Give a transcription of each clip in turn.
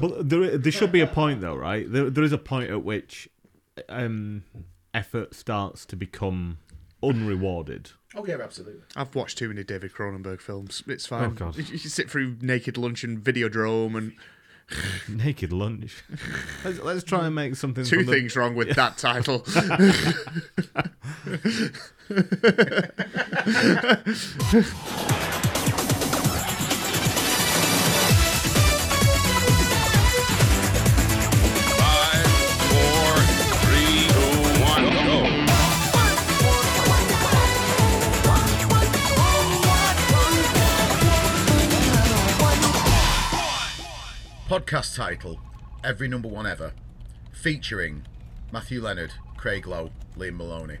But there, there should be a point though, right? There, there is a point at which um, effort starts to become unrewarded. Oh yeah, absolutely. I've watched too many David Cronenberg films. It's fine. Oh, God. You you sit through Naked Lunch and Videodrome and Naked lunch. let's, let's try and make something. two from the- things wrong with that title. Podcast title: Every Number One Ever, featuring Matthew Leonard, Craig Lowe, Liam Maloney.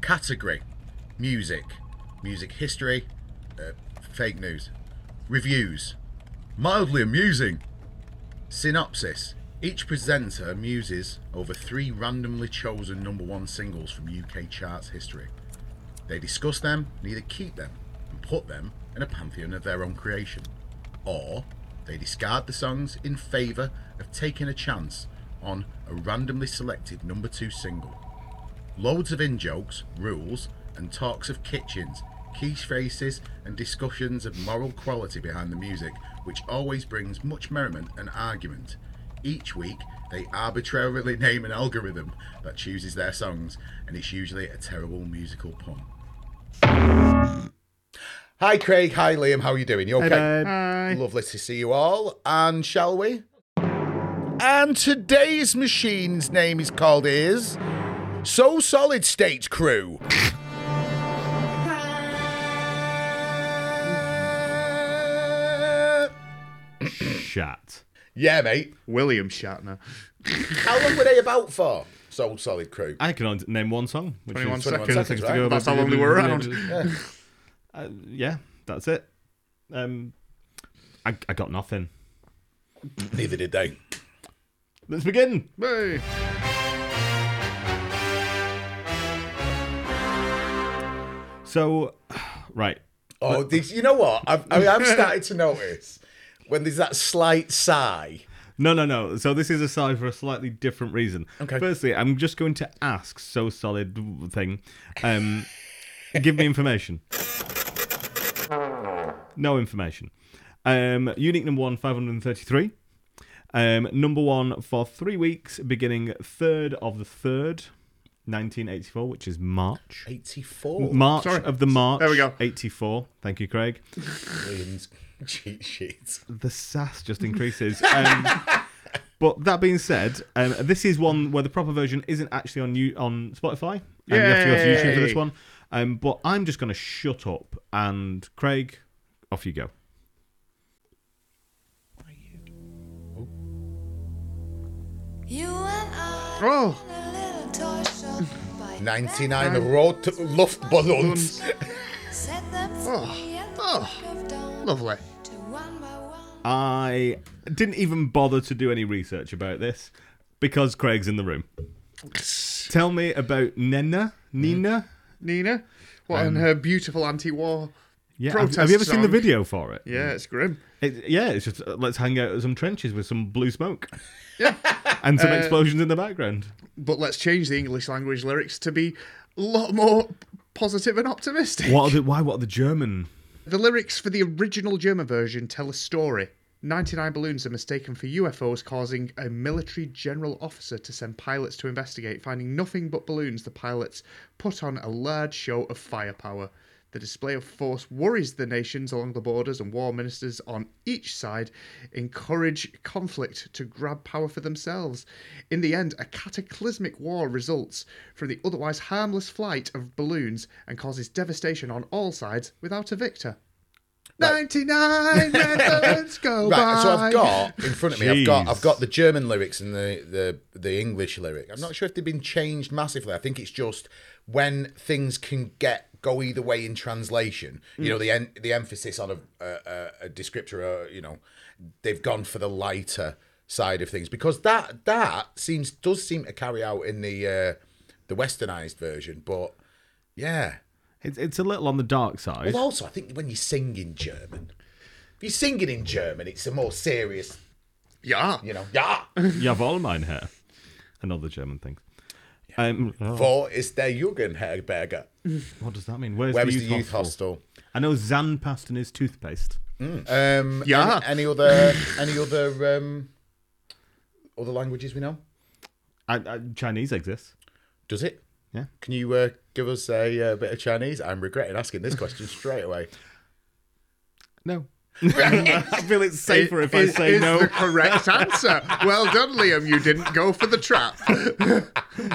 Category: Music, music history, uh, fake news. Reviews: Mildly amusing. Synopsis: Each presenter muses over three randomly chosen number one singles from UK charts history. They discuss them, and either keep them and put them in a pantheon of their own creation, or they discard the songs in favour of taking a chance on a randomly selected number two single. Loads of in jokes, rules, and talks of kitchens, key phrases, and discussions of moral quality behind the music, which always brings much merriment and argument. Each week, they arbitrarily name an algorithm that chooses their songs, and it's usually a terrible musical pun. Hi, Craig. Hi, Liam. How are you doing? You okay? Hi. Lovely to see you all. And shall we? And today's machine's name is called is So Solid State Crew. Shat. yeah, mate. William Shatner. How long were they about for? So Solid Crew. I can only name one song. Which 21 is seconds, 21 seconds, to right? go That's how to long they were around. Yeah. Uh, yeah, that's it. Um, I, I got nothing. Neither did they. Let's begin. Hey. So, right. Oh, these, you know what? I've, I mean, I've started to notice when there's that slight sigh. No, no, no. So this is a sigh for a slightly different reason. Okay. Firstly, I'm just going to ask so solid thing. Um, give me information. No information. Um, unique number one, 533. Um, number one for three weeks, beginning third of the third, 1984, which is March. 84. March Sorry. of the March. There we go. 84. Thank you, Craig. Liam's cheat sheets. the sass just increases. Um, but that being said, um, this is one where the proper version isn't actually on you on Spotify. Um, you have to go to YouTube for this Yay. one. Um, but I'm just going to shut up and Craig, off you go. You and I Oh, a little toy shop by 99 Road to Luftballons. Oh, free at the oh. break of dawn lovely. to one by one. I didn't even bother to do any research about this because Craig's in the room. Tell me about Nena. Nina? Nina. What Um, and her beautiful anti-war. Yeah. Have, have you ever seen the video for it? Yeah, it's grim. It, yeah, it's just uh, let's hang out at some trenches with some blue smoke Yeah. and some Uh, explosions in the background. but let's change the English language lyrics to be a lot more positive and optimistic. What are the, why? What are the German? The lyrics for the original German version tell a story. 99 balloons are mistaken for UFOs, causing a military general officer to send pilots to investigate. Finding nothing but balloons, the pilots put on a large show of firepower. The display of force worries the nations along the borders, and war ministers on each side encourage conflict to grab power for themselves. In the end, a cataclysmic war results from the otherwise harmless flight of balloons and causes devastation on all sides without a victor. 99 red balloons go by. Right, so I've got in front of me. I've got I've got the German lyrics and the, the the English lyric. I'm not sure if they've been changed massively. I think it's just when things can get go either way in translation. You know, the en- the emphasis on a, a, a- descriptor. Or, you know, they've gone for the lighter side of things because that that seems does seem to carry out in the uh, the westernized version. But yeah, It's it's a little on the dark side. Well, also, I think when you sing in German, if you're singing in German, it's a more serious, Yeah. you know, yeah. Ja, wohl, mein Herr. Another German thing. Um, Wo ist der Jugendherberger? what does that mean? Where's Where the youth, the youth hostel? hostel? I know Zahnpasta is toothpaste. Um, Yeah. Any, any other, any other, um, other languages we know? I, I, Chinese exists. Does it? Yeah. Can you uh, give us a uh, bit of Chinese? I'm regretting asking this question straight away. No. I feel it's safer if I Is- say is no. the correct answer. Well done, Liam. You didn't go for the trap.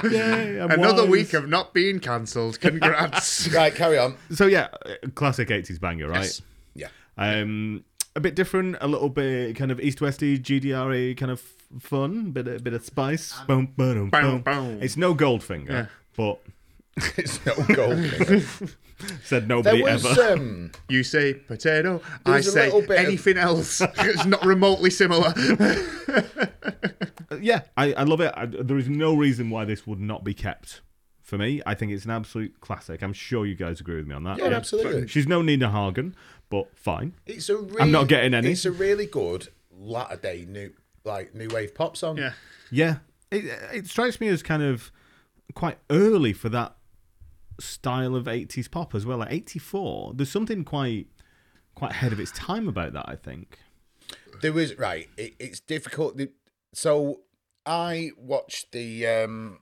Yay, I'm Another wise. week of not being cancelled. Congrats. right, carry on. So yeah, classic 80s banger, right? Yes. Yeah. Um, a bit different, a little bit kind of east westy, GDRE kind of fun, bit of, bit of spice. Boom, boom, boom. Boom, boom. It's no Goldfinger, Yeah. But it's no gold. said nobody was, ever. um, You say potato. I was a say little bit of- anything else. it's not remotely similar. yeah, I, I love it. I, there is no reason why this would not be kept. For me, I think it's an absolute classic. I'm sure you guys agree with me on that. yeah, absolutely. She's no Nina Hagen, but fine. It's a really, I'm not getting any. It's a really good latter day new, like new wave pop song. yeah. Yeah, it, it strikes me as kind of quite early for that style of 80s pop as well. Like 84, there's something quite quite ahead of its time about that. I think. There was right. It, it's difficult. The- So I watched the um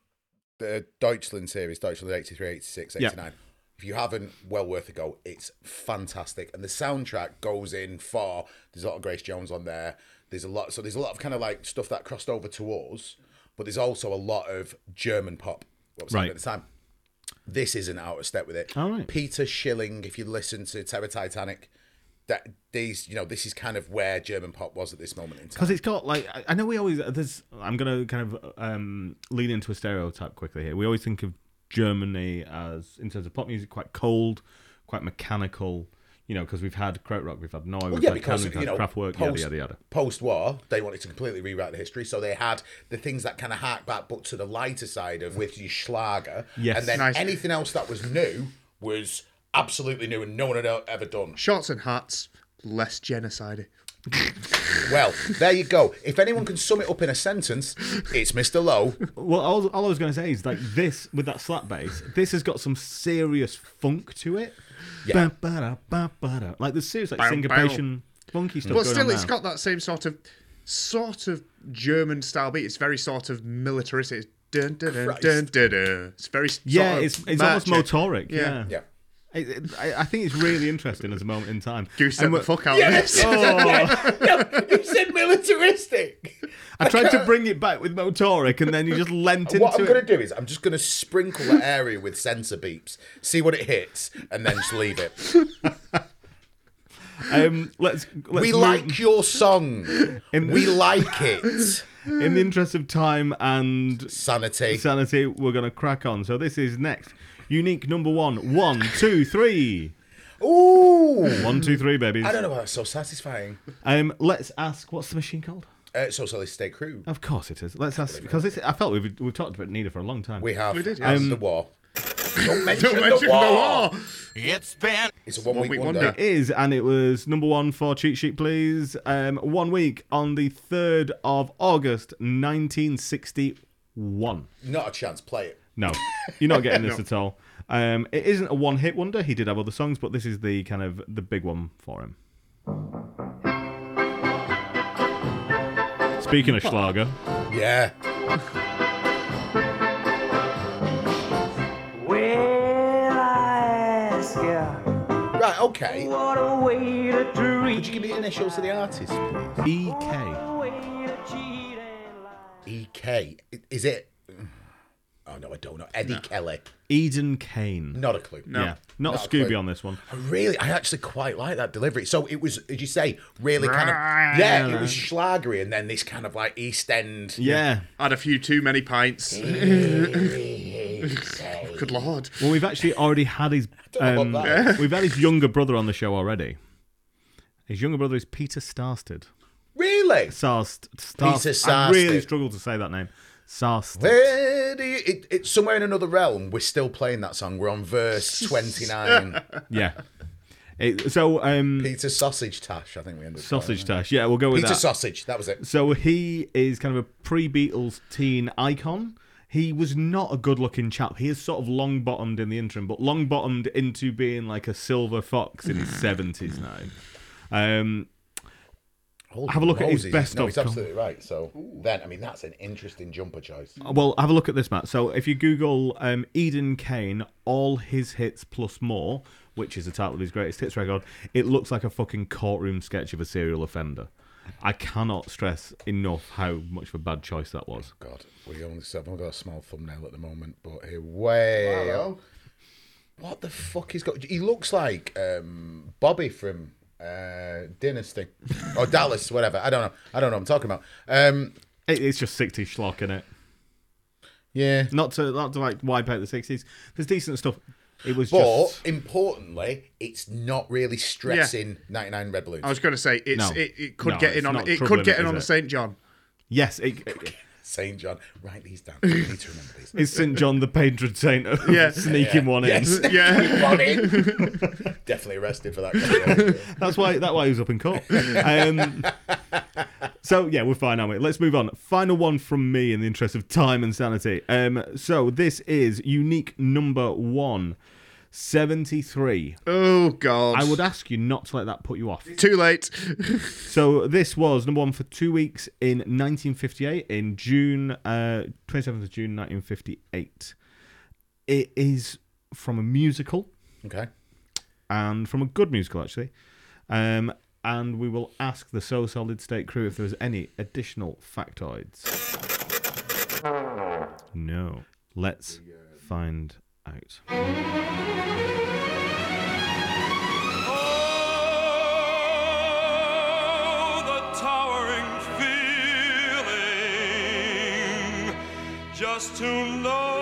the Deutschland series, Deutschland 83, 86, Yeah. 89. If you haven't, well worth a go. It's fantastic, and the soundtrack goes in far. There's a lot of Grace Jones on there. There's a lot. So there's a lot of kind of like stuff that crossed over to us, but there's also a lot of German pop. What was Right. at the time? This isn't out of step with it. All right. Peter Schilling, if you listen to Terra Titanic, that these, you know, this is kind of where German pop was at this moment in time. Because it's got like I- I know we always there's I'm gonna kind of um, lean into a stereotype quickly here. We always think of Germany as in terms of pop music quite cold, quite mechanical. You know, because we've had krautrock, we've had Neu!, we've yeah, had because Köln, we've you had know, Kraftwerk, post, yada yada yada. post-war, they wanted to completely rewrite the history, so they had the things that kind of hark back, but to the lighter side of with your Schlager, Yes. and then Nice. anything else that was new was absolutely new and no one had ever done. Shorts and hats, less genocide. Well, there you go. If anyone can sum it up in a sentence, it's Mr. Lowe. Well, all, all I was going to say is like this with that slap bass. This has got some serious funk to it. Yeah. Ba-ba-da-ba-ba-da. Like there's serious like Bow, syncopation, funky stuff. But going still, on it's now. got that same sort of, sort of German style beat. It's very sort of militaristic. It's dun dun dun Christ. dun dun. dun. It's very sort Yeah, of it's it's almost motorik. Yeah. Yeah, Yeah. It- it- I, I think it's really interesting as a moment in time. Goose And set the fuck out Yes. of this. Oh, you said militaristic. I tried to bring it back with motorik, and then you just lent into it. What I'm going to do is I'm just going to sprinkle the area with sensor beeps, see what it hits, and then just leave it. Um, let's, let's we move- like your song. In- we like it. in the interest of time and Sanity. sanity, we're going to crack on. So this is next. Unique number one. One, two, three. Ooh. One, two, three, babies. I don't know why it's so satisfying. Um, let's ask, what's the machine called? Uh, Socialist State Crew. Of course it is. Let's ask because it's, I felt we've we've talked about Nina for a long time. We have We did, and yeah. the war. Don't mention, Don't mention the, war. the war. It's been It's a one, One week Week wonder. Wonder. It is, and it was number one for Cheat Sheet, please. Um, one week on the third of August, nineteen sixty-one. Not a chance. Play it. No, you're not getting this No. at all. Um, it isn't a one-hit wonder. He did have other songs, but this is the kind of the big one for him. Speaking of Schlager, Yeah. Well, I ask ya, Right. Okay. what a way to treat, Could you give me the initials of the artist, please? E.K. a way to cheat and lie. E.K. Is it? Oh no, I don't know. Eddie Kelly. Eden Kane. Not a clue. Yeah, not, Not a a Scooby clue. on this one. I really, I actually quite like that delivery. So it was, did you say, really kind of, yeah, it was schlagery, and then this kind of like East End. Yeah. Had a few too many pints. Good lord. Well, we've actually already had his. know Um, about that. we've had his younger brother on the show already. His younger brother is Peter Starsted. Really? Sarst, Starst, Peter I really Sarstedt. struggle to say that name. Sarstedt. Where do you, it, it's somewhere in another realm. We're still playing that song. We're on verse 29. Yeah. It, so, um, Peter Sausage Tash, I think we ended up Sausage calling Tash. Yeah, we'll go it. with Peter that. Sausage, that was it. So he is kind of a pre-Beatles teen icon. He was not a good-looking chap. He is sort of long-bottomed in the interim, but long-bottomed into being like a silver fox in his seventies now. Um, Holy Have a look at his best No, of he's com- absolutely right. So then, I mean, that's an interesting jumper choice. well, have a look at this, Matt. So if you Google um, Eden Kane, all his hits plus more, which is the title of his greatest hits record, it looks like a fucking courtroom sketch of a serial offender. I cannot stress enough how much of a bad choice that was. God, we only have only got a small thumbnail at the moment, but here, way. Wow. What the fuck he's got? He looks like um, Bobby from uh, Dynasty or Dallas, whatever. I don't know. I don't know. what I'm talking about. Um, It, it's just 60s schlock in it. yeah, Not to not to like wipe out the sixties. There's decent stuff. It was but just importantly, it's not really stressing 99 Red Balloons. I was going to say it's No. it, it could No, get it's in on it could get in on the St John. yes. It, it- Saint John, write these down. You need to remember these. it's St John the patron saint of Yeah. sneaking one in. Yes. Yeah. One in. Definitely arrested for that. That's why that's why he was up in court. Um, so yeah, we're fine, aren't we? Let's move on. Final one from me in the interest of time and sanity. Um, so this is unique number one. 73. Oh God! I would ask you not to let that put you off. Too late. So this was number one for two weeks in 1958, in June, uh, 27th of June 1958. It is from a musical, okay. and from a good musical actually. Um, and we will ask the So Solid State crew if there's any additional factoids. No. Let's find out. Oh, the towering feeling just to know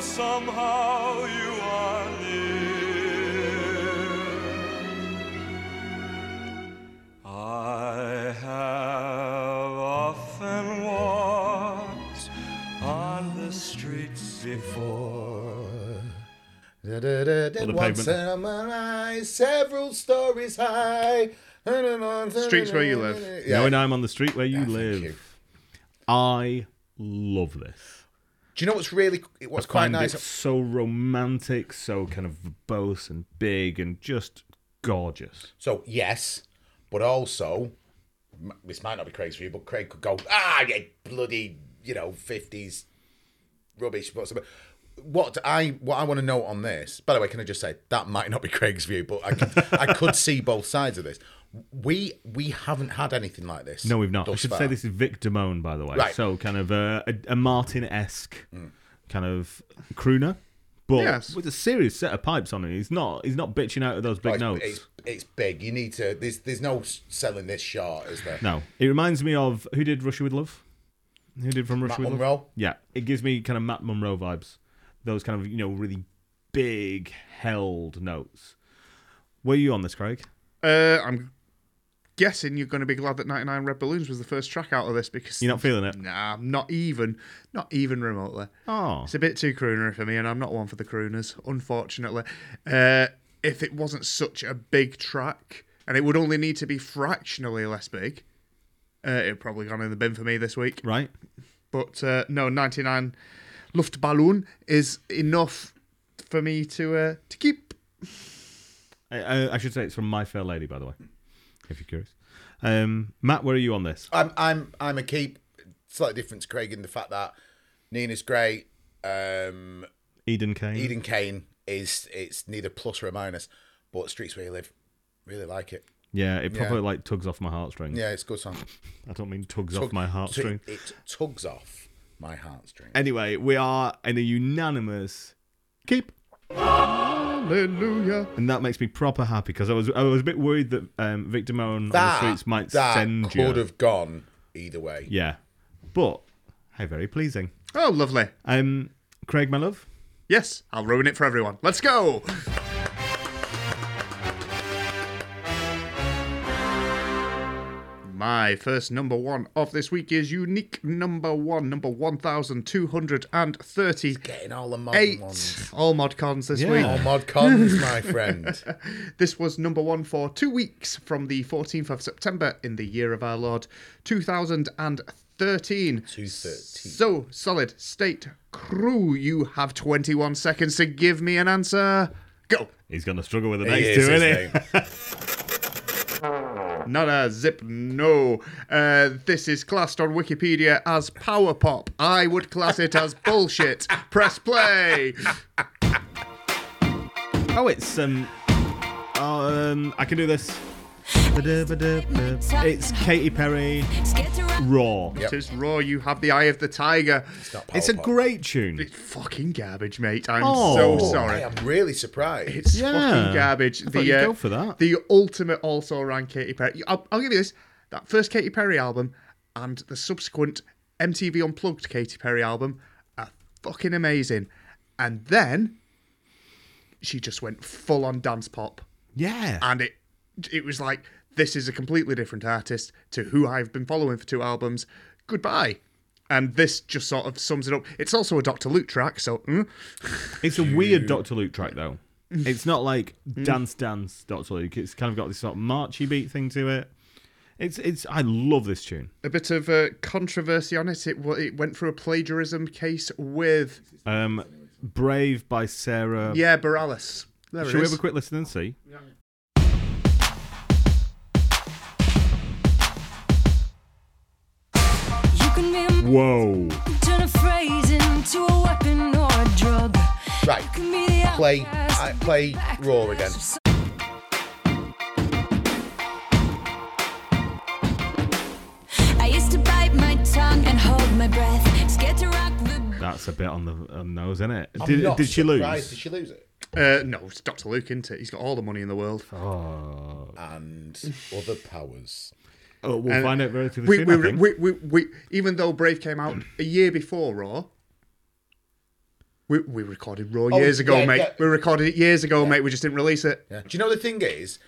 somehow Once pavement. in several stories high. Streets where you live. Yeah. Knowing I'm on the street where you thank live. you. I love this. Do you know what's really what's I quite nice? so romantic, so kind of verbose and big and just gorgeous. So yes, but also this might not be crazy for you, but Craig could go, ah, yeah, bloody, you know, fifties rubbish. But what I what I want to note on this, by the way, can I just say that might not be Craig's view, but I could, I could see both sides of this. We we haven't had anything like this. No, we've not. I should far. say this is Vic Damone, by the way. Right. So kind of uh, a, a, a Martin esque mm. kind of crooner, but Yes. with a serious set of pipes on it. He's not. He's not bitching out of those big Oh, it's, notes. It's, it's big. You need to. There's there's no selling this short, is there? No, it reminds me of who did Russia with Love. Who did from Russia Matt with Love? Monro. Yeah, it gives me kind of Matt Monro vibes. Those kind of you know really big held notes. Were you on this, Craig? Uh, I'm guessing you're going to be glad that 99 Red Balloons was the first track out of this because You're not feeling it. Nah, not even, not even remotely. Oh, It's a bit too crooner for me, and I'm not one for the crooners, unfortunately. Uh, if it wasn't such a big track, and it would only need to be fractionally less big, uh, it'd probably gone in the bin for me this week. right. But uh, no, 99 Luftballon is enough for me to uh, to keep. I, I, I should say it's from My Fair Lady, by the way, if you're curious. Um, Matt, where are you on this? I'm I'm I'm a keep. Slight difference, to Craig in the fact that Nina's great. Um, Eden Kane. Eden Kane is it's neither plus or a minus, but Streets Where You Live, really like it. Yeah, it probably Yeah. like tugs off my heartstrings. Yeah, it's a good song. I don't mean tugs off my tu- heartstring. It tugs off my heartstring. Anyway, we are in a unanimous keep. Hallelujah. And that makes me proper happy because I was I was a bit worried that um, Victor Moan on the That streets might that send you. could have gone either way. Yeah, but how very pleasing. Oh, lovely. Um, Craig, my love, Yes, I'll ruin it for everyone. Let's go. My first number one of this week is unique number one, number 1230. Getting all the modern ones. Eight all mod cons this Yeah. week. All mod cons, my friend. This was number one for two weeks from the 14th of September in the year of our Lord 2013. 213. So, solid state crew, you have 21 seconds to give me an answer. Go. He's going to struggle with the next is, two, isn't isn't he? Not a zip, no. Uh, this is classed on Wikipedia as power pop. I would class it as bullshit. Press play. Oh, it's um, oh, um, I can do this. It's Katy Perry, Roar. Yep. It is raw. You have the eye of the tiger. It's not It's a pop. great tune. It's fucking garbage, mate. I'm Oh. so sorry. I am really surprised. It's Yeah. fucking garbage. I thought you'd uh, go for that. The ultimate also ran Katy Perry. I'll, I'll give you this. That first Katy Perry album and the subsequent MTV Unplugged Katy Perry album are fucking amazing. And then she just went full on dance pop. Yeah. And it it was like, this is a completely different artist to who I've been following for two albums. Goodbye. And this just sort of sums it up. It's also a Dr. Luke track, so mm, It's a weird Doctor Luke track though. It's not like Dance Dance Doctor Luke. It's kind of got this sort of marchy beat thing to it. It's it's. I love this tune. a bit of uh, controversy on it. It, it went through a plagiarism case with Um, Brave by Sarah. yeah Bareilles. There Should we is. have a quick listen and see? You hold my breath, scared to rock the That's a bit on the on the nose, isn't it? I'm Did, not did she surprised. lose? Did she lose it? Uh, no, it's Dr. Luke, isn't it? He's got all the money in the world. Oh, And other powers. Oh, we'll And find out relatively We, soon. we, I think. we, we, we, even though Brave came out a year before Roar, we, we recorded Roar Oh, years ago, yeah, mate. yeah. We recorded it years ago, mate. We just didn't release it. Yeah. Do you know the thing is,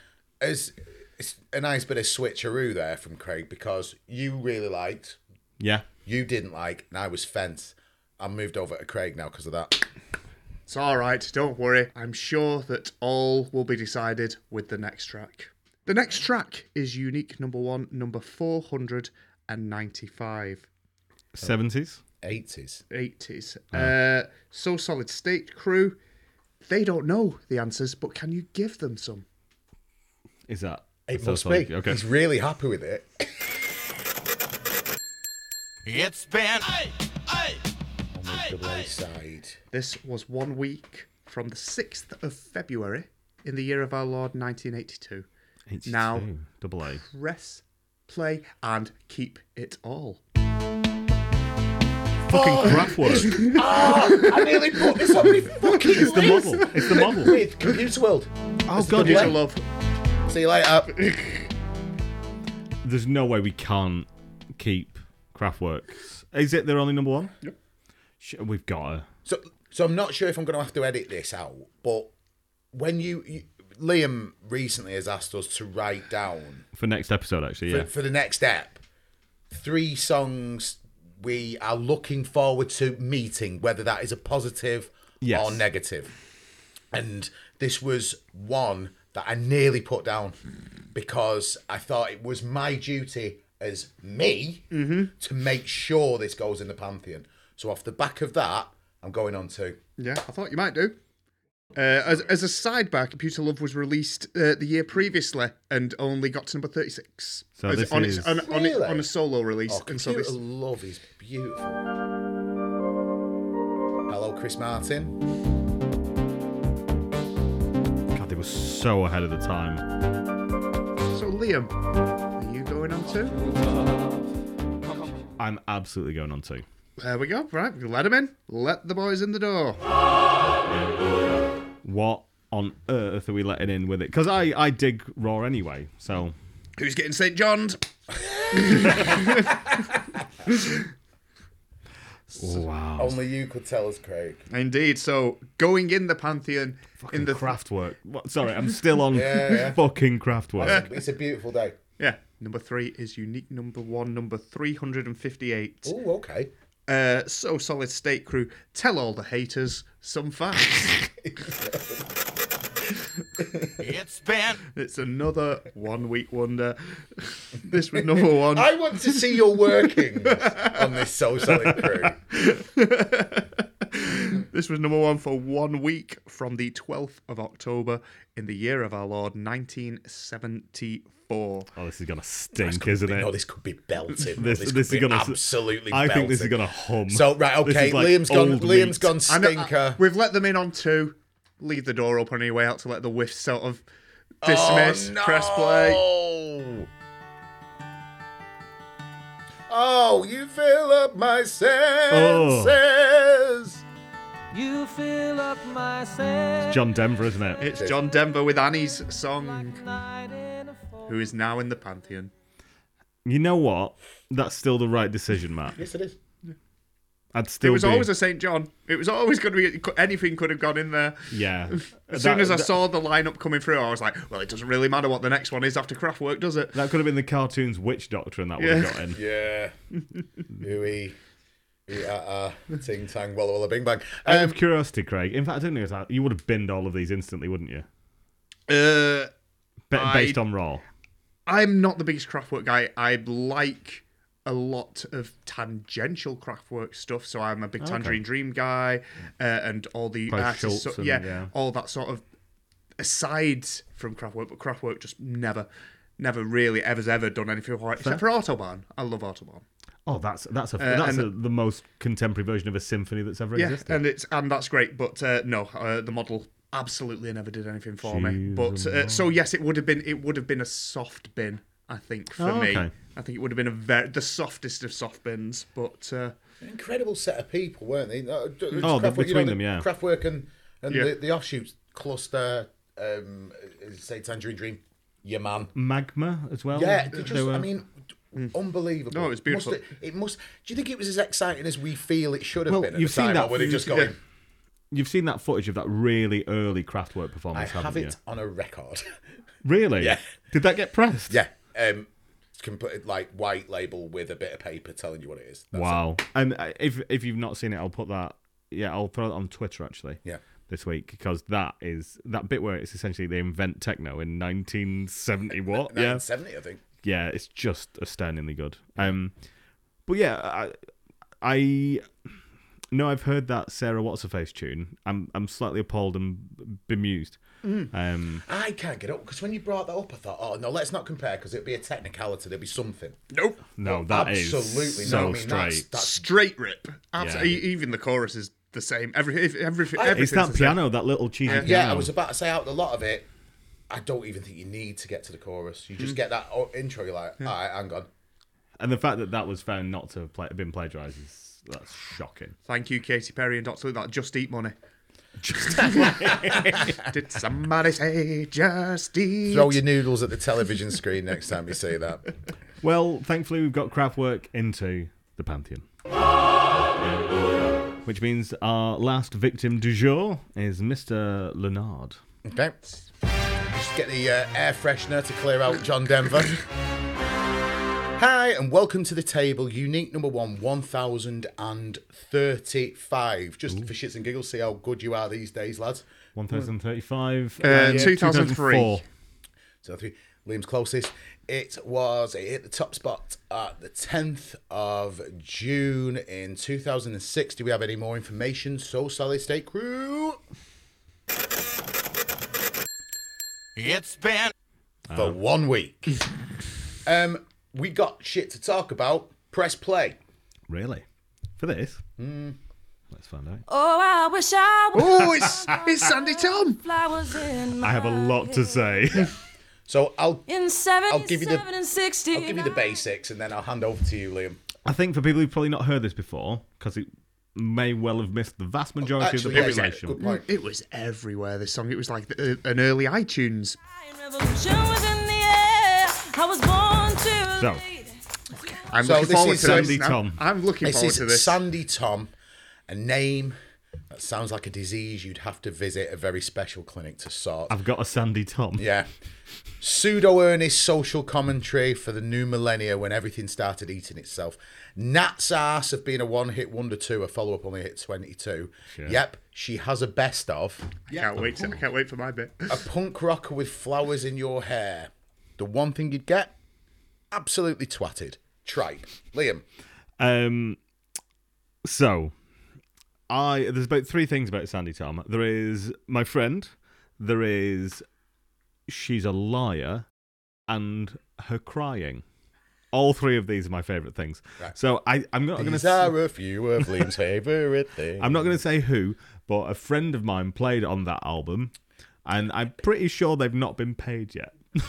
as it's a nice bit of switcheroo there from Craig because you really liked, yeah. you didn't like, and I was fence. I moved over to Craig now because of that. It's all right. Don't worry. I'm sure that all will be decided with the next track. The next track is unique number one, number 495. Seventies. 80s. 80s. Uh, so Solid State crew, they don't know the answers, but can you give them some? Is that? It so must sorry. be. Okay. He's really happy with it. It's been On the double A side. This was one week from the 6th of February in the year of our Lord 1982. 82, Now- double A. Press, play, and keep it all. Fucking Kraftwerk. Ah, I nearly put this on my fucking it's the list. model. It's the model. With Computer World. Oh the god, double Future A. yeah. love. See you later. There's no way we can't keep Kraftwerks. Is it their only number one? Yep. We've got to. So, so I'm not sure if I'm going to have to edit this out, but when you, you Liam recently has asked us to write down For next episode, actually, for, yeah. for the next step three songs we are looking forward to meeting, whether that is a positive Yes. or negative. And this was one that I nearly put down because I thought it was my duty as me mm-hmm. to make sure this goes in the pantheon. So off the back of that, I'm going on to Yeah, I thought you might do. Uh, as, as a sidebar, Computer Love was released uh, the year previously and only got to number 36. So As- this on, is- its, on, on, it, Really? on a solo release. Oh, and so Computer this, Love is beautiful. Hello, Chris Martin. God, they were so ahead of the time. so Liam, are you going on too? I'm absolutely going on too. There we go. Right, let them in. Let the boys in the door. What on earth are we letting in with it? Because I, I dig Roar anyway, so. Who's getting St. John's? Wow. Only you could tell us, Craig. Indeed. So going in the pantheon in the Kraftwerk. What, sorry, I'm still on Yeah, yeah. fucking Kraftwerk. It's a beautiful day. Yeah. Number three is unique number one, number 358. Oh, okay. Uh, so solid state crew. Tell all the haters some facts. It's been it's another one week wonder. this was number one. I want to see your workings on this So Solid crew. This was number one for one week from the 12th of October in the year of our Lord 1974. Oh, this is gonna stink, isn't No, it? this could be belting. This, this, this, could is be gonna absolutely. I think this is gonna hum. So right, okay. like Liam's gone. old Liam's meat. gone I know- stinker. Uh, we've let them in on two. Leave the door open on your way out to let the whiff sort of dismiss. Oh, no. Press play. Oh, you fill up my senses. Oh. You fill up my sense. John Denver, isn't it? It's John Denver with Annie's song, who is now in the pantheon. You know what? That's still the right decision, Matt. Yes, it is. I'd still. It was be. always a St. John. It was always going to be anything could have gone in there. yeah. As soon as I that- saw the lineup coming through, I was like, well, it doesn't really matter what the next one is after Kraftwerk, does it? that could have been the cartoon's witch doctor, and that would have got in. Yeah. Ooey. Ooh, uh, uh, ting tang, walla walla bing bang. Out Um, of curiosity, Craig. In fact, I don't know if that you would have binned all of these instantly, wouldn't you? Uh, Be- I- based on Roar. I'm not the biggest Kraftwerk guy. I like a lot of tangential Kraftwerk stuff. So I'm a big Tangerine Dream guy, uh, and all the artists. So- and- yeah, yeah. all that sort of aside from Kraftwerk, but Kraftwerk just never, never really ever's ever done anything for it, except for Autobahn. I love Autobahn. Oh, that's that's a Uh, that's and- a, the most contemporary version of a symphony that's ever Yeah, existed. and it's and that's great. But uh, no, uh, the model absolutely never did anything for me. But uh, so yes, it would have been it would have been a soft bin. I think for Oh, me, okay. I think it would have been a very the softest of soft bins. But uh, incredible set of people, weren't they? Uh, d- Oh, the- Kraftwerk, between you know, the them, yeah. Kraftwerk and, and Yeah. the, the offshoots cluster, um, say Tangerine Dream, your man. Magma as well. Yeah, they They just, were- I mean, d- unbelievable. No, it was beautiful. Must it, it must. Do you think it was as exciting as we feel it should have Well, been at you've the seen time, that or were they just footage- going? yeah. You've seen that footage of that really early Kraftwerk I performance, have haven't it on a record. Really? Yeah. Did that get pressed? yeah, um, complete like white label with a bit of paper telling you what it is. That's Wow. And uh, if if you've not seen it, I'll put that. Yeah, I'll throw it on Twitter actually. Yeah. This week because that is that bit where it's essentially they invent techno in 1970 what? it. yeah. 1970, I think. yeah, it's just astoundingly good. Um, but yeah, I, I know I've heard that Sarah What's Her Face tune. I'm I'm slightly appalled and bemused. Mm. Um, I can't get up because when you brought that up, I thought, oh no, let's not compare because it'd be a technicality. There'd be something. nope, no, that is Absolutely so no. I mean, straight. that's, that's straight rip. Absolutely. Yeah. Even the chorus is the same. Every if- every I- it's that the same. piano, that little cheesy piano. yeah. I was about to say out a lot of it. I don't even think you need to get to the chorus. You Mm. just get that intro. You're like, all right, hang on. And the fact that that was found not to have play, been plagiarized is that's shocking. Thank you, Katy Perry and Doctor Who. That just eat money. Just eat. did somebody say just eat? Throw your noodles at the television screen next time you see that. Well, thankfully we've got Kraftwerk into the pantheon. Which means our last victim du jour is Mr. Leonard. Okay. Just get the uh, air freshener to clear out John Denver. Hi, and welcome to the table. Unique number one, 1035. Just for shits and giggles, see how good you are these days, lads. 1035. Uh, and 2003. 2004. So, three, Liam's closest. It was, it hit the top spot at the 10th of June in 2006. Do we have any more information? So, Solid State Crew. It's been for one week. um, we got shit to talk about. Press play. Really? For this? Hmm. Let's find out. Oh, I wish I would Oh, it's it's Sandi Thom. flowers in my I have a lot to say. So I'll In 77 give you the- and I'll give you the basics and then I'll hand over to you, Liam. I think for people who've probably not heard this before, because it may well have missed the vast majority Actually, of the yeah, population. good point. It was everywhere. This song. It was like the, an early iTunes. So. lead. I'm So looking this forward to. Sandy now. Tom. I'm looking This forward is to this. Sandi Thom, a name That sounds like a disease you'd have to visit a very special clinic to sort. I've got a Sandi Thom. Yeah. Pseudo earnest social commentary for the new millennia when everything started eating itself. Nat's ass of being a one hit wonder two, a follow up only hit 22. Yep, she has a best of. I can't wait. To, I can't wait for my bit. A punk rocker with flowers in your hair. The one thing you'd get? Absolutely twatted. Tripe. Liam. Um, so I there's about three things about Sandi Thom. There is my friend. There is she's a liar, and her crying. All three of these are my favourite things. So I, I'm not going to. These are a few of Liam's favourite things. I'm not going to say who, but a friend of mine played on that album, and I'm pretty sure they've not been paid yet.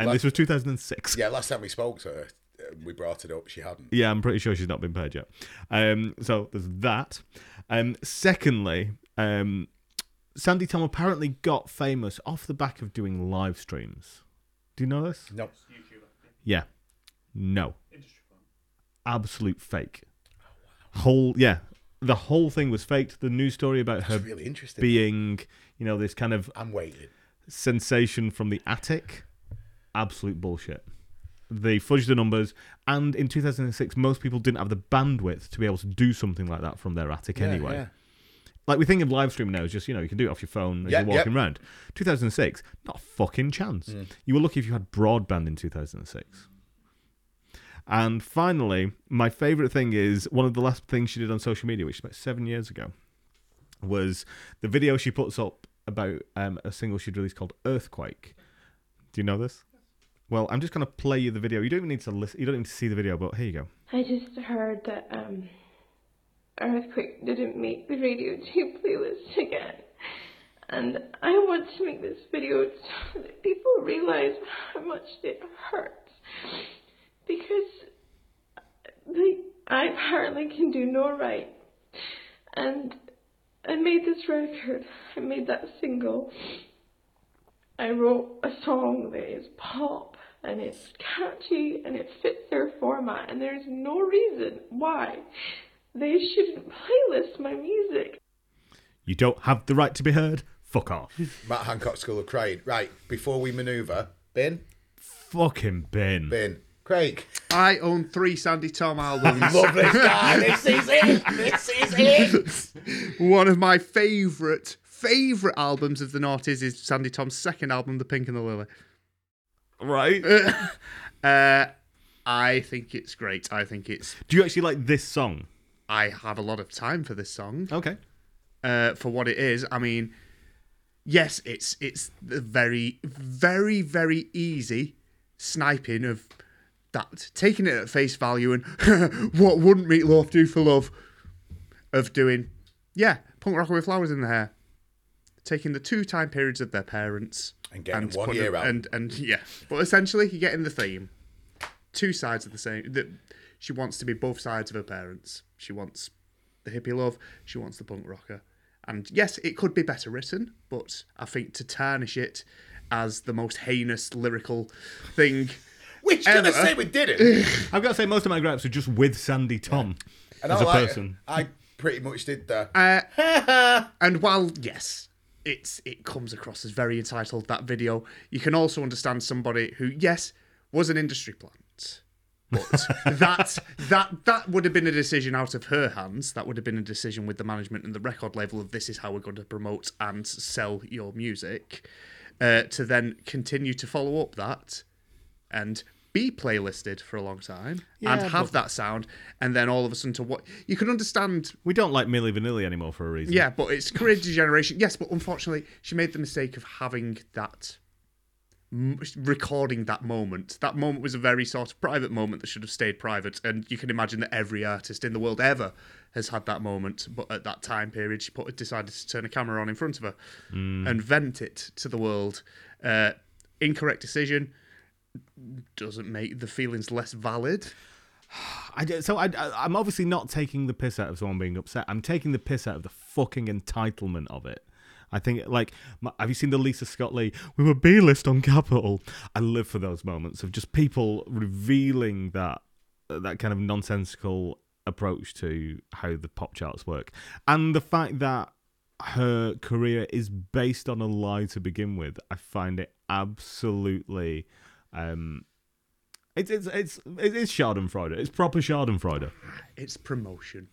and this was 2006. Yeah, last time we spoke to her, uh, we brought it up. She hadn't. Yeah, I'm pretty sure she's not been paid yet. Um, so there's that. Um, secondly, um, Sandi Thom apparently got famous off the back of doing live streams. Do you know this? No. Yeah. No. Absolute fake. Whole yeah. The whole thing was faked. The news story about her really interesting. being, you know, this kind of I'm waiting. sensation from the attic. Absolute bullshit. They fudged the numbers, and in 2006, most people didn't have the bandwidth to be able to do something like that from their attic anyway. yeah. Like we think of live streaming now as just you know you can do it off your phone as Yeah, you're yeah. walking around. 2006, not a fucking chance. Mm. You were lucky if you had broadband in 2006. And finally, my favorite thing is one of the last things she did on social media, which is about seven years ago, was the video she puts up about um, a single she'd released called Earthquake. Do you know this? Well, I'm just going to play you the video. You don't even need to listen. You don't need to see the video, but here you go. I just heard that um, Earthquake didn't make the Radio 2 playlist again. And I want to make this video so that people realize how much it hurts. Because like, I apparently can do no right. And I made this record, I made that single. I wrote a song that is pop and it's catchy and it fits their format and there's no reason why they shouldn't playlist my music. You don't have the right to be heard. Fuck off. Matt Hancock School of Craig. Right, before we manoeuvre, bin, Fucking bin. bin. Craig. I own three Sandi Thom albums. Love this guy. this is it. This is it. One of my favourite, favourite albums of the noughties is Sandi Thom's second album, The Pink and the Lily. Right? Uh, I think it's great. I think it's. Do you actually like this song? I have a lot of time for this song. Okay. uh, for what it is. I mean, yes, it's it's the very, very, very easy sniping of that, taking it at face value and what wouldn't Meatloaf do for love? Of doing, yeah, punk rocker with flowers in their hair, taking the two time periods of their parents And getting one year it- out. and and yeah, but essentially you're getting the theme. Two sides of the same. That she wants to be both sides of her parents. She wants the hippie love. She wants the punk rocker. And yes, it could be better written, but I think to tarnish it as the most heinous lyrical thing. Which can I Ever. say we didn't? I've got to say, most of my gripes are just with Sandi Thom And as I a like- person. I pretty much did that. Uh, and while yes, it's it comes across as very entitled that video, you can also understand somebody who yes was an industry plant, but that that that would have been a decision out of her hands. That would have been a decision with the management and the record label of this is how we're going to promote and sell your music. Uh, to then continue to follow up that and be playlisted for a long time and have that sound, and then all of a sudden to what you can understand We don't like Milli Vanilli anymore for a reason. yeah, but it's career degeneration. Yes, but unfortunately, she made the mistake of having that recording that moment. That moment was a very sort of private moment that should have stayed private. And you can imagine that every artist in the world ever has had that moment. But at that time period, she put, decided to turn a camera on in front of her and vent it to the world. Uh, incorrect decision doesn't make the feelings less valid. I, d- so I, I'm obviously not taking the piss out of someone being upset. I'm taking the piss out of the fucking entitlement of it. I think, like, have you seen the Lisa Scott Lee? We were B list on Capital. I live for those moments of just people revealing that that kind of nonsensical approach to how the pop charts work, and the fact that her career is based on a lie to begin with, I find it absolutely. Um, it's it's it's it's Schadenfreude. It's proper Schadenfreude. It's promotion.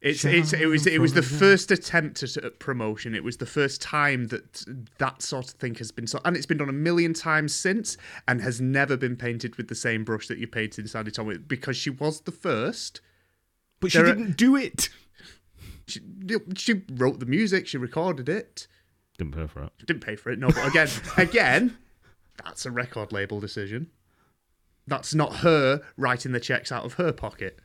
It's, it's it was it was the first attempt at at promotion. It was the first time that that sort of thing has been so, and it's been done a million times since, and has never been painted with the same brush that you painted Sandi Thom with because she was the first. But she There are- didn't do it. She, she wrote the music, she recorded it, Didn't pay for it. didn't pay for it. No, but again, again, that's a record label decision. That's not her writing the checks out of her pocket.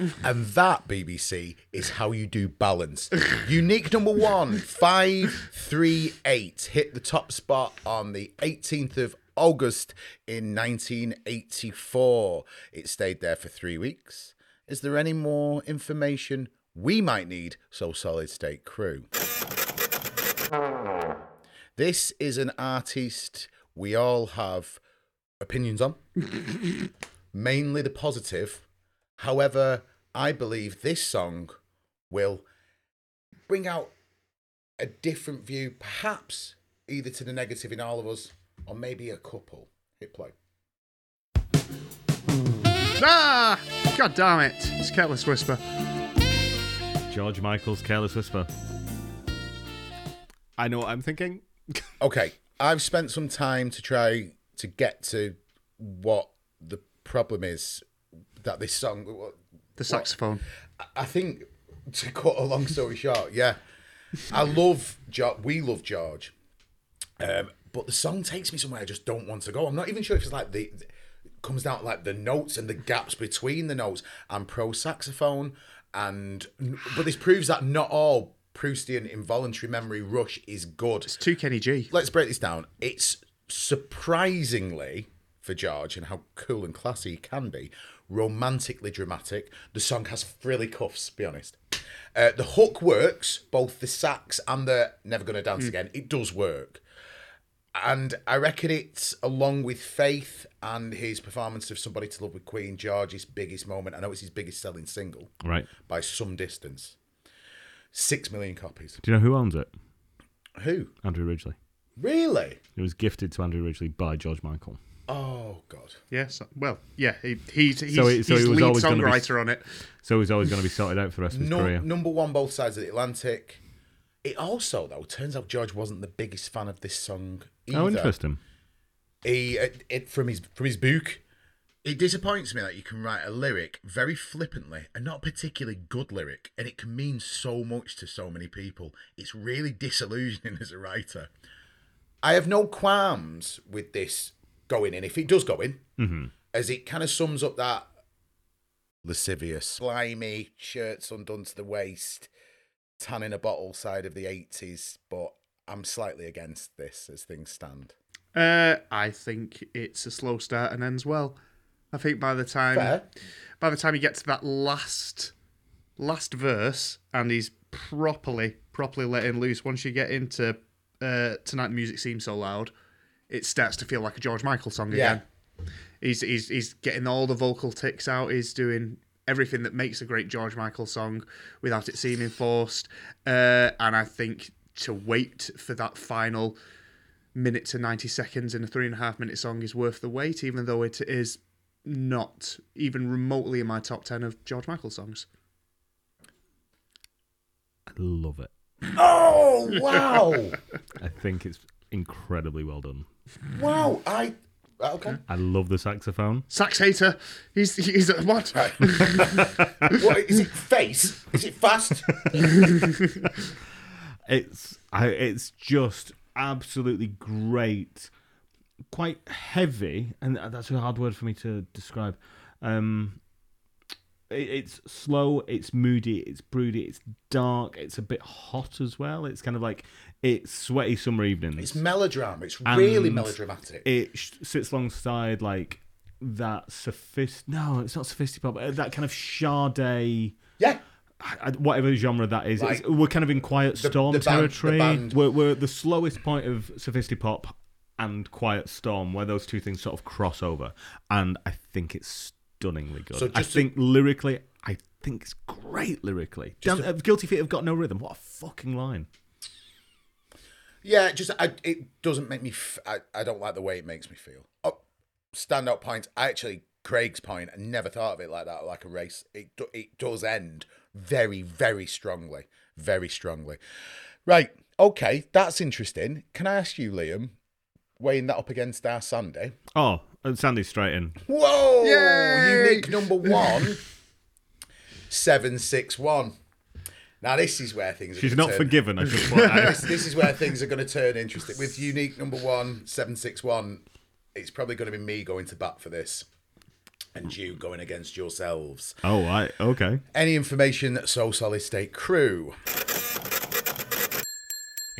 And that, BBC, is how you do balance. Unique number one, 538, hit the top spot on the 18th of August in 1984. It stayed there for three weeks. Is there any more information we might need? So, Solid State Crew. This is an artist we all have opinions on, mainly the positive. However, I believe this song will bring out a different view, perhaps either to the negative in all of us, or maybe a couple. Hit play. Ah! God damn it! It's Careless Whisper. George Michael's Careless Whisper. I know what I'm thinking. Okay, I've spent some time to try to get to what the problem is that this song. The saxophone. I think to cut a long story short, yeah, I love George. We love George, um, but the song takes me somewhere I just don't want to go. I'm not even sure if it's like the comes down to like the notes and the gaps between the notes. I'm pro saxophone, and but this proves that not all Proustian involuntary memory rush is good. It's too Kenny G. Let's break this down. It's surprisingly for George and how cool and classy he can be, romantically dramatic. The song has frilly cuffs, be honest. Uh, the hook works, both the sax and the Never Gonna Dance Again. It does work. And I reckon it's along with Faith and his performance of Somebody to Love with Queen, George's biggest moment. I know it's his biggest selling single Right. by some distance. Six million copies. Do you know who owns it? Who? Andrew Ridgeley. Really? It was gifted to Andrew Ridgeley by George Michael. Oh, God. Yes. Well, yeah. He, he's he's, So it- so he's was lead always gonna be- songwriter on it. So he's always going to be sorted out for the rest of his No, career. number one, both sides of the Atlantic. It also, though, turns out George wasn't the biggest fan of this song either. Oh, interesting. He, it, it, from his from his book, it disappoints me that you can write a lyric very flippantly and not a particularly good lyric, and it can mean so much to so many people. It's really disillusioning as a writer. I have no qualms with this going in if it does go in, as it kind of sums up that lascivious, slimy, shirts undone to the waist, tan in a bottle side of the 80s, but I'm slightly against this as things stand. Uh, I think it's a slow start and ends well. I think by the time Fair. by the time you get to that last last verse and he's properly properly letting loose, once you get into uh, tonight the music seems so loud, it starts to feel like a George Michael song Yeah. again. He's he's he's getting all the vocal ticks out. He's doing everything that makes a great George Michael song without it seeming forced. Uh, and I think to wait for that final minute to 90 seconds in a three and a half minute song is worth the wait, even though it is not even remotely in my top 10 of George Michael songs. I love it. Oh, wow. I think it's incredibly well done. wow. I. Okay. I love the saxophone. Sax hater, he's he's a what? what, is it face? Is it fast? It's I, it's just absolutely great. Quite heavy, and that's a hard word for me to describe. Um, it, it's slow, it's moody, it's broody, it's dark, it's a bit hot as well. It's kind of like it's sweaty summer evenings. It's melodrama. It's really melodramatic. It sh- sits alongside like that sophist. No, it's not sophisti-pop. uh, That kind of Sade. yeah. I- whatever genre that is, Like, it's, we're kind of in quiet storm the band- the territory. band- We're, we're at the slowest point of sophisti-pop and quiet storm, where those two things sort of cross over, and I think it's stunningly good. So I to- think lyrically, I think it's great lyrically. Just Damn, uh, Guilty Feet have got no rhythm. What a fucking line. Yeah, just I, it doesn't make me. F- I, I don't like the way it makes me feel. Oh, standout point. I actually Craig's point. I never thought of it like that, like a race. It do, it does end very very strongly, very strongly. Right. Okay, that's interesting. Can I ask you, Liam, weighing that up against our Sunday? Oh, and Sandi's straight in. Whoa! Yay! Unique number one, seven six one. Now this is where things. Are She's gonna not turn- forgiven. I just want this, this is where things are going to turn interesting. With unique number one, 761, it's probably going to be me going to bat for this and you going against yourselves. Oh, right. Okay. Any information that So Solid State Crew,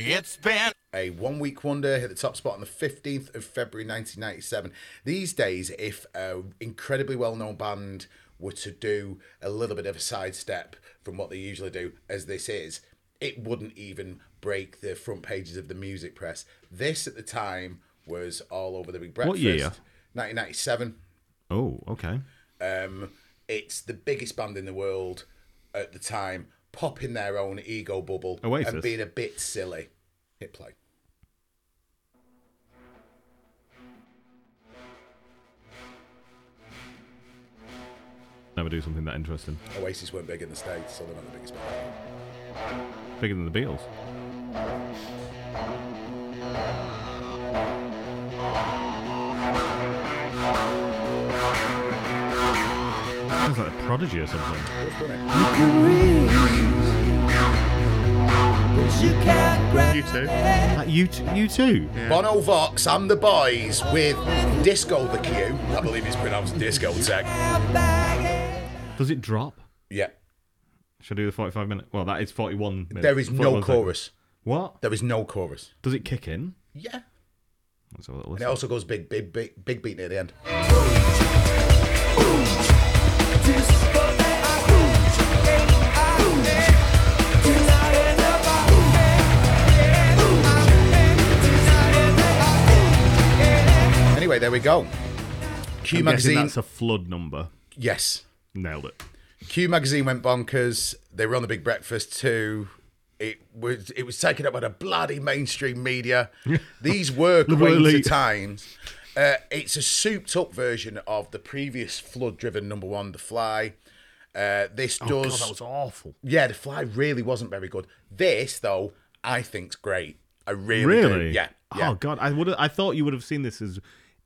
It's been a one week wonder, hit the top spot on the 15th of February 1997. These days, if an incredibly well known band were to do a little bit of a sidestep from what they usually do, as this is, it wouldn't even break the front pages of the music press. This at the time was all over the Big Breakfast. What year? 1997. Oh, okay. Um, it's the biggest band in the world at the time, popping their own ego bubble Oasis. and being a bit silly. Hit play. Never do something that interesting. Oasis weren't big in the States, so they're not the biggest band. Bigger than the Beatles. Sounds like a prodigy or something. You too. Like you, t- you too. Bono Vox and the Boys with Disco the Q. I believe it's pronounced discotheque. Does it drop? Yeah. Should I do the forty-five minute? Well, that is forty-one. Minutes. There is no 41 seconds. chorus. What? There is no chorus. Does it kick in? Yeah. Let's have a little And it listen. also goes big, big, big, big beat near the end. There we go. Q I'm magazine. that's a flood number. Yes. Nailed it. Q magazine went bonkers. They were on the Big Breakfast too. It was it was taken up by the bloody mainstream media. These were quaint times. Uh, it's a souped up version of the previous flood driven number one, The Fly. Uh, this Oh God, does that was awful. yeah, The Fly really wasn't very good. This though, I think's great. I really, Really? do. Yeah, yeah. Oh God, I would. I thought you would have seen this as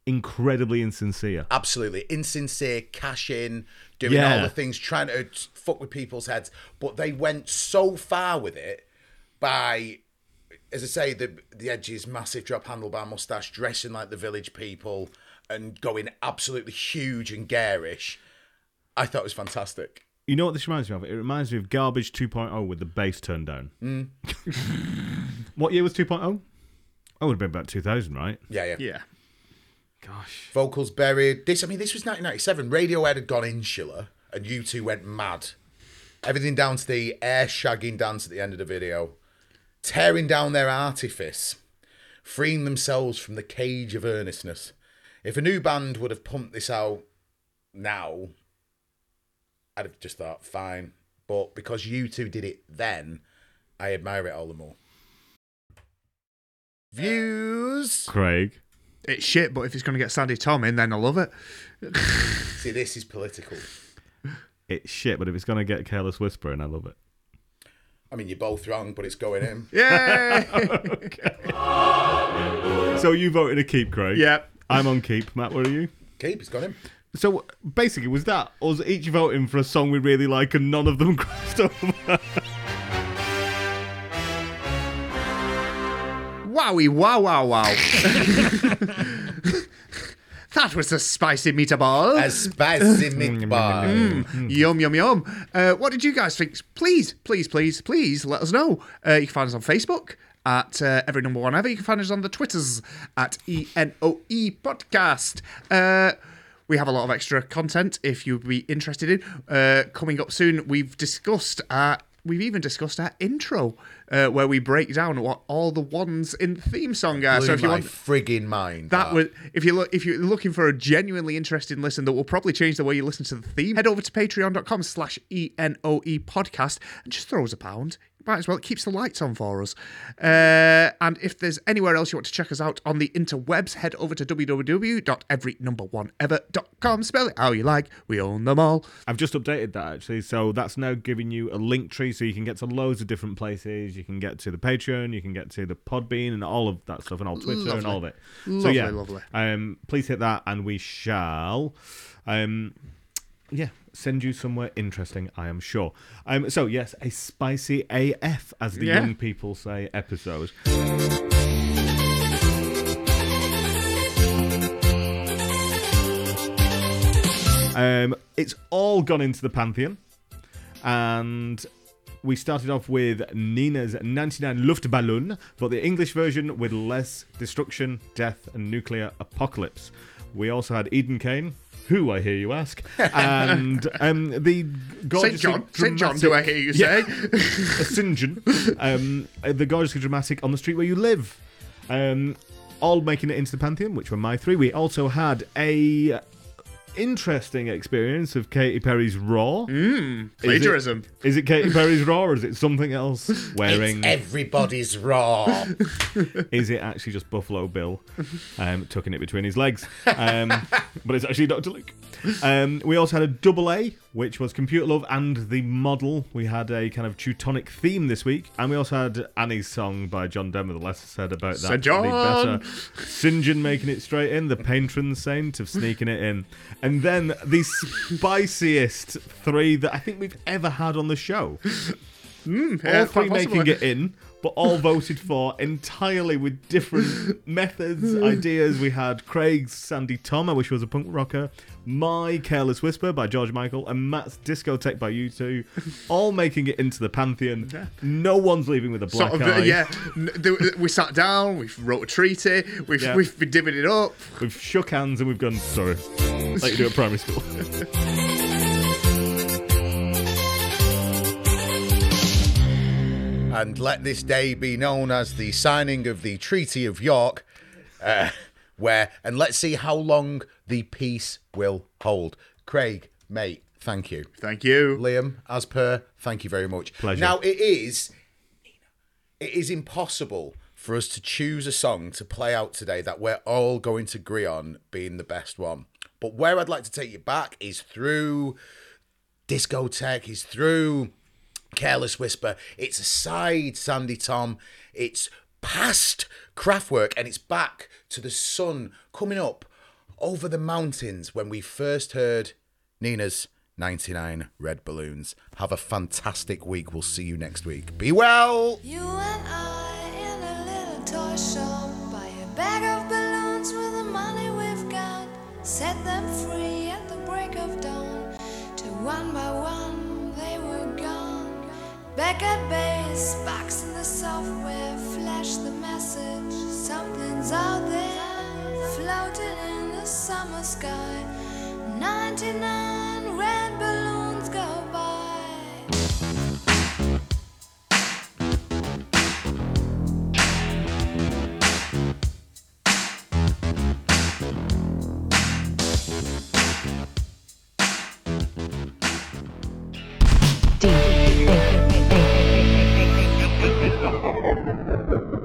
incredibly insincere. absolutely insincere, cash in, doing all the things, trying to fuck with people's heads. But they went so far with it by, as I say, the the edges, massive drop handlebar mustache, dressing like the village people, and going absolutely huge and garish. I thought it was fantastic. You know what this reminds me of? It reminds me of Garbage 2.0 with the bass turned down. Mm. what year was 2.0? Oh, it would have been about 2000, right? Yeah, yeah. Yeah. Gosh. Vocals buried. This, I mean, this was 1997. Radiohead had gone insular, and U2 went mad. Everything down to the air shagging dance at the end of the video, tearing down their artifice, freeing themselves from the cage of earnestness. If a new band would have pumped this out now, I'd have just thought, fine. But because U2 did it then, I admire it all the more. Views. Craig. It's shit, but if it's going to get Sandi Thom in, then I love it. See, this is political. It's shit, but if it's going to get Careless Whisper Whispering, I love it. I mean, you're both wrong, but it's going in. Yay! So you voted to keep, Craig? Yep. I'm on keep. Matt, what are you? Keep, it's gone in. So basically, was that us each voting for a song we really like and none of them crossed over? Wowie, wow, wow, wow. that was a spicy meatball. A spicy meatball. Yum, yum, yum. Uh, what did you guys think? Please, please, please, please let us know. Uh, you can find us on Facebook at uh, Every Number One Ever. You can find us on the Twitters at ENOE Podcast. Uh, we have a lot of extra content if you'd be interested in. Uh, coming up soon, we've discussed our we've even discussed our intro, uh, where we break down what all the ones in the theme song are. Blew so if you want frigging mind. that was if you look if you're looking for a genuinely interesting listen that will probably change the way you listen to the theme, head over to patreon.com slash E N-O-E podcast and just throw us a pound. Might as well. It keeps the lights on for us. Uh, and if there's anywhere else you want to check us out on the interwebs, head over to www.everynumber1ever.com. Spell it how you like. We own them all. I've just updated that actually, so that's now giving you a Linktree, so you can get to loads of different places. You can get to the Patreon, you can get to the Podbean, and all of that stuff, and all Twitter and all of it. so yeah, lovely. Um, please hit that, and we shall, um, yeah, send you somewhere interesting. I am sure. Um, so yes, a spicy AF, as the Yeah. young people say, episode. Um, it's all gone into the pantheon, and we started off with Nina's 99 Luftballon, but the English version with less destruction, death, and nuclear apocalypse. We also had Eden Kane, who I hear you ask, and um, the St. John. St. John, do I hear you Yeah. say? a St. John, um, the gorgeously dramatic on the street where you live. Um, all making it into the pantheon, which were my three. We also had a interesting experience of Katy Perry's Roar. Mm, Is it- plagiarism. Is it, Katy Perry's Roar or is it something else? Wearing It's everybody's roar. is it actually just Buffalo Bill um, tucking it between his legs? Um, but it's actually Dr. Luke. Um, we also had a double A, which was Computer Love and the Model. We had a kind of Teutonic theme this week. And we also had Annie's song by John Denver, the less said about that. Sir John! better. St. John making it straight in, the patron saint of sneaking it in. And then the spiciest three that I think we've ever had on the show hmm, Yeah, all three making it in, but all voted for entirely with different methods, ideas. We had Craig's Sandi Thom, I wish he was a punk rocker, My Careless Whisper by George Michael, and Matt's Discotheque by U2, all making it into the pantheon. No one's leaving with a black Sort of, eye. uh, yeah. We sat down, we wrote a treaty, we've, Yeah. we've been divvying it up. We've shook hands and we've gone, sorry, like you do at primary school. and let this day be known as the signing of the Treaty of York, uh, where, and let's see how long the peace will hold. Craig, mate, thank you. Thank you. Liam, as per, thank you very much. Pleasure. Now, it is, it is impossible for us to choose a song to play out today that we're all going to agree on being the best one. But where I'd like to take you back is through discotheque, is through Careless Whisper. It's a side Sandi Thom. It's past Kraftwerk and it's back to the sun coming up over the mountains when we first heard Nina's 99 Red Balloons. Have a fantastic week. We'll see you next week. Be well. You and I in a little toy shop buy a bag of balloons with the money we've got. Set them free at the break of dawn. Till one by one. Back at base, box in the software, flash the message. Something's out there, floating in the summer sky. 99 red balloons go by. D.